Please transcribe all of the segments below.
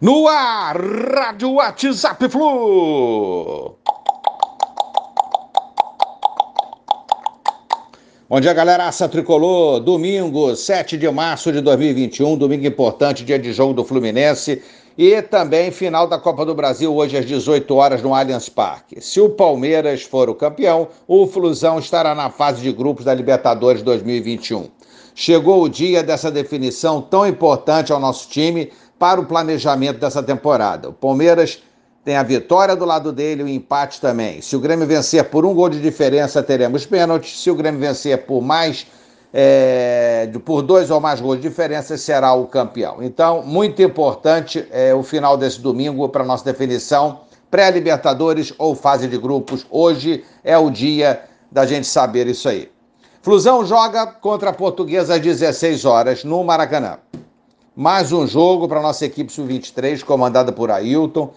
No ar, Rádio WhatsApp Flu. Bom dia, galera. Aça Tricolor. Domingo, 7 de março de 2021. Domingo importante, dia de jogo do Fluminense. E também final da Copa do Brasil, hoje às 18 horas no Allianz Parque. Se o Palmeiras for o campeão, o Flusão estará na fase de grupos da Libertadores 2021. Chegou o dia dessa definição tão importante ao nosso time para o planejamento dessa temporada. O Palmeiras tem a vitória do lado dele e o empate também. Se o Grêmio vencer por um gol de diferença, teremos pênalti. Se o Grêmio vencer por mais é, por dois ou mais gols de diferença, será o campeão. Então, muito importante é, o final desse domingo para nossa definição. Pré-Libertadores ou fase de grupos. Hoje é o dia da gente saber isso aí. Flusão joga contra a Portuguesa às 16 horas no Maracanã. Mais um jogo para a nossa equipe sub-23, comandada por Ailton.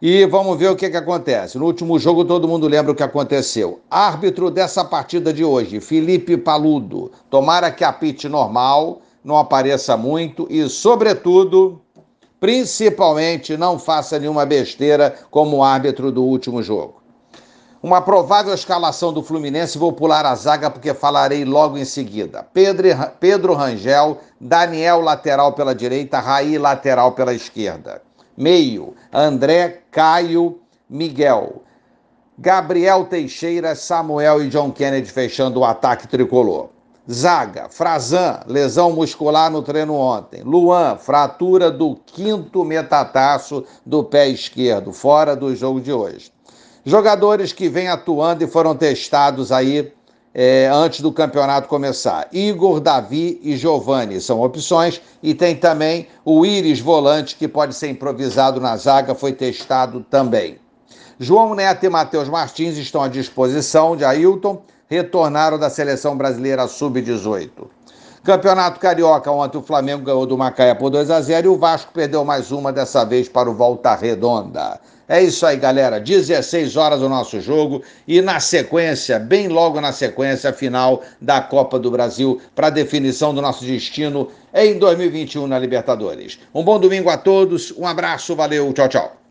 E vamos ver o que, que acontece. No último jogo, todo mundo lembra o que aconteceu. Árbitro dessa partida de hoje, Felipe Paludo. Tomara que apite normal, não apareça muito e, sobretudo, principalmente, não faça nenhuma besteira como árbitro do último jogo. Uma provável escalação do Fluminense, vou pular a zaga porque falarei logo em seguida. Pedro, Pedro Rangel, Daniel lateral pela direita, Raí lateral pela esquerda. Meio, André, Caio, Miguel. Gabriel Teixeira, Samuel e John Kennedy fechando o ataque tricolor. Zaga, Frazan, lesão muscular no treino ontem. Luan, fratura do quinto metataço do pé esquerdo, fora do jogo de hoje. Jogadores que vêm atuando e foram testados aí é, antes do campeonato começar. Igor, Davi e Giovani são opções. E tem também o Íris Volante, que pode ser improvisado na zaga, foi testado também. João Neto e Matheus Martins estão à disposição de Ailton, retornaram da seleção brasileira sub-18. Campeonato Carioca, ontem o Flamengo ganhou do Macaé por 2 a 0 e o Vasco perdeu mais uma, dessa vez para o Volta Redonda. É isso aí, galera. 16 horas o nosso jogo e na sequência, bem logo na sequência, a final da Copa do Brasil para definição do nosso destino em 2021 na Libertadores. Um bom domingo a todos, um abraço, valeu, tchau, tchau.